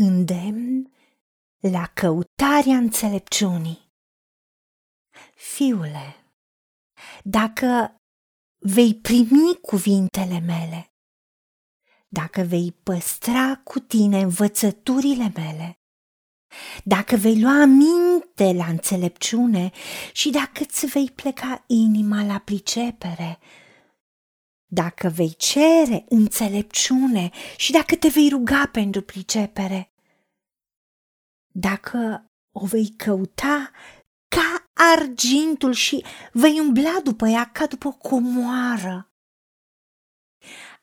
îndemn la căutarea înțelepciunii. Fiule, dacă vei primi cuvintele mele, dacă vei păstra cu tine învățăturile mele, dacă vei lua minte la înțelepciune și dacă îți vei pleca inima la pricepere, dacă vei cere înțelepciune și dacă te vei ruga pentru pricepere, dacă o vei căuta ca argintul și vei umbla după ea ca după o comoară,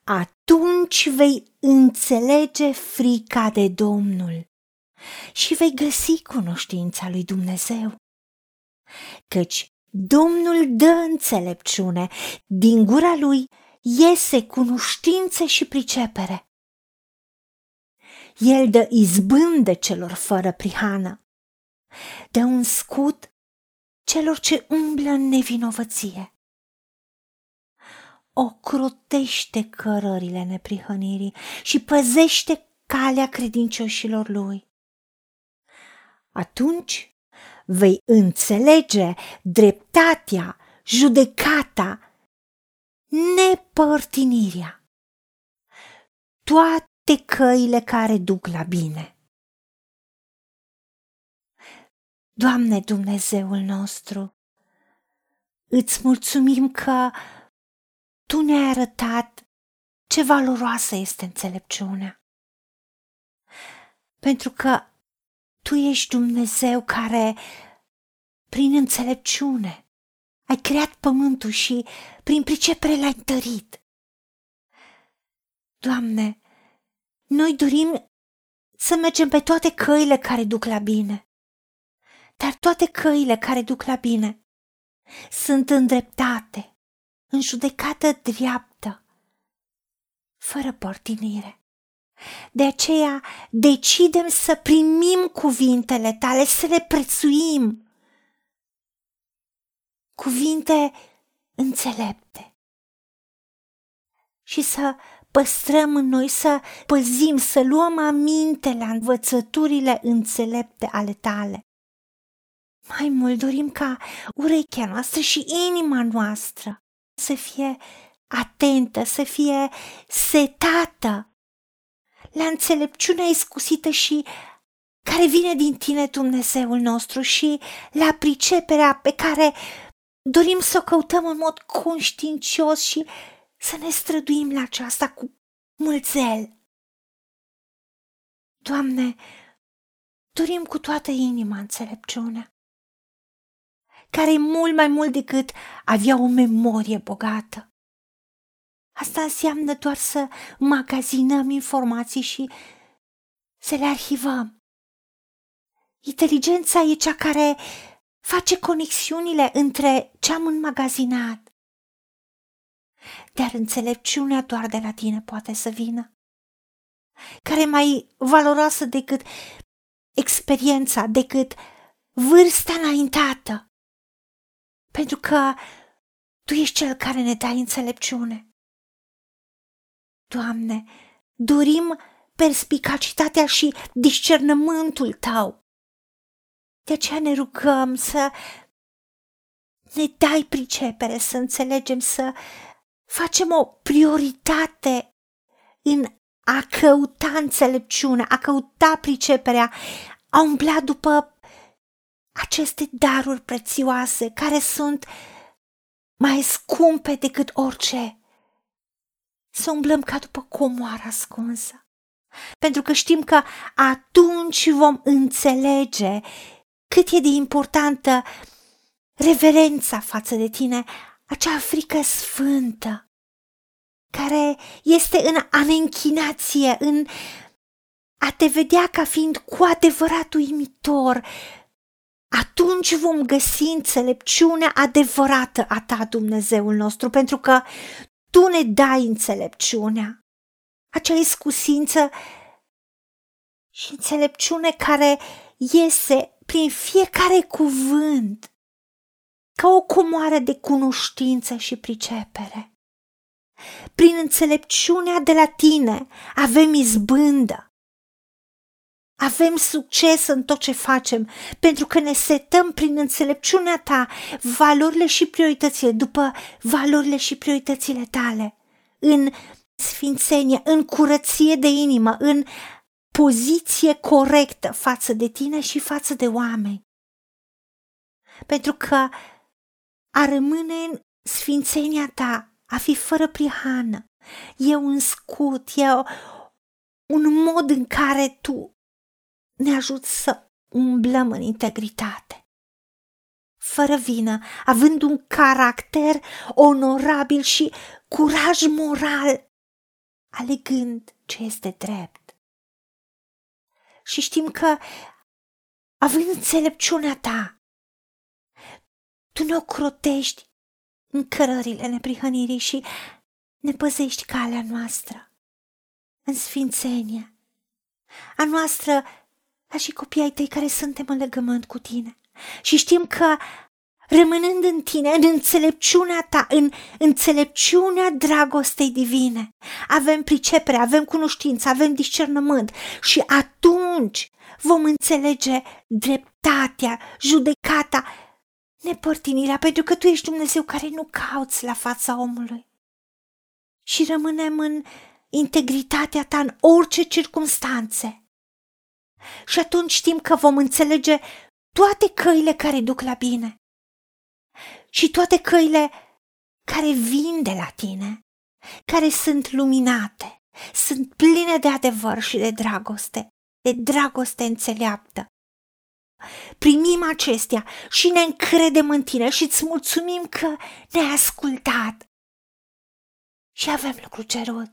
atunci vei înțelege frica de Domnul și vei găsi cunoștința lui Dumnezeu. Căci Domnul dă înțelepciune, din gura lui iese cunoștință și pricepere. El dă izbândă celor fără prihană, dă un scut celor ce umblă în nevinovăție. Ocrotește cărările neprihănirii și păzește calea credincioșilor lui. Atunci vei înțelege dreptatea, judecata, nepărtinirea, toate căile care duc la bine. Doamne Dumnezeul nostru, îți mulțumim că Tu ne-ai arătat ce valoroasă este înțelepciunea. Pentru că Tu ești Dumnezeu care, prin înțelepciune, ai creat pământul și prin pricepere l-ai întărit. Doamne, noi dorim să mergem pe toate căile care duc la bine dar toate căile care duc la bine sunt îndreptate, în judecată dreaptă, fără portinire. De aceea decidem să primim cuvintele tale, să le prețuim. Cuvinte înțelepte. Și să păstrăm în noi, să păzim, să luăm aminte la învățăturile înțelepte ale tale. Mai mult dorim ca urechea noastră și inima noastră să fie atentă, să fie setată la înțelepciunea iscusită și care vine din tine, Dumnezeul nostru, și la priceperea pe care dorim să o căutăm în mod conștiincios și să ne străduim la aceasta cu mulțel. Doamne, dorim cu toată inima înțelepciunea care e mult mai mult decât avea o memorie bogată. Asta înseamnă doar să magazinăm informații și să le arhivăm. Inteligența e cea care face conexiunile între ce am înmagazinat. Dar înțelepciunea doar de la tine poate să vină, care e mai valoroasă decât experiența, decât vârsta înaintată pentru că Tu ești Cel care ne dai înțelepciune. Doamne, dorim perspicacitatea și discernământul Tău. De aceea ne rugăm să ne dai pricepere, să înțelegem, să facem o prioritate în a căuta înțelepciunea, a căuta priceperea, a umbla după aceste daruri prețioase care sunt mai scumpe decât orice. Să umblăm ca după comoara ascunsă. Pentru că știm că atunci vom înțelege cât e de importantă reverența față de tine, acea frică sfântă, care este în a ne închinație, în a te vedea ca fiind cu adevărat uimitor, atunci vom găsi înțelepciunea adevărată a ta, Dumnezeul nostru, pentru că tu ne dai înțelepciunea, acea iscusință și înțelepciune care iese prin fiecare cuvânt, ca o comoară de cunoștință și pricepere. Prin înțelepciunea de la tine avem izbândă avem succes în tot ce facem, pentru că ne setăm prin înțelepciunea ta valorile și prioritățile după valorile și prioritățile tale, în sfințenie, în curăție de inimă, în poziție corectă față de tine și față de oameni. Pentru că a rămâne în sfințenia ta, a fi fără prihană, e un scut, e un mod în care tu ne ajuți să umblăm în integritate. Fără vină, având un caracter onorabil și curaj moral, alegând ce este drept. Și știm că, având înțelepciunea ta, tu ne ocrotești în cărările neprihănirii și ne păzești calea noastră în sfințenie. A noastră ca și copiii ai tăi care suntem în legământ cu tine. Și știm că, rămânând în tine, în înțelepciunea ta, în înțelepciunea dragostei divine, avem pricepere, avem cunoștință, avem discernământ și atunci vom înțelege dreptatea, judecata, nepărtinirea, pentru că tu ești Dumnezeu care nu cauți la fața omului. Și rămânem în integritatea ta în orice circunstanțe și atunci știm că vom înțelege toate căile care duc la bine și toate căile care vin de la tine, care sunt luminate, sunt pline de adevăr și de dragoste, de dragoste înțeleaptă. Primim acestea și ne încredem în tine și îți mulțumim că ne-ai ascultat. Și avem lucru cerut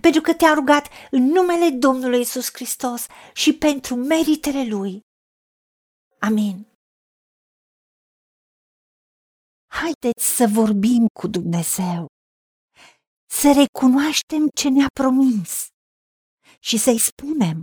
pentru că te-a rugat în numele Domnului Isus Hristos și pentru meritele Lui. Amin. Haideți să vorbim cu Dumnezeu, să recunoaștem ce ne-a promis și să-i spunem,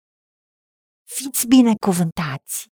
Fiți binecuvântați!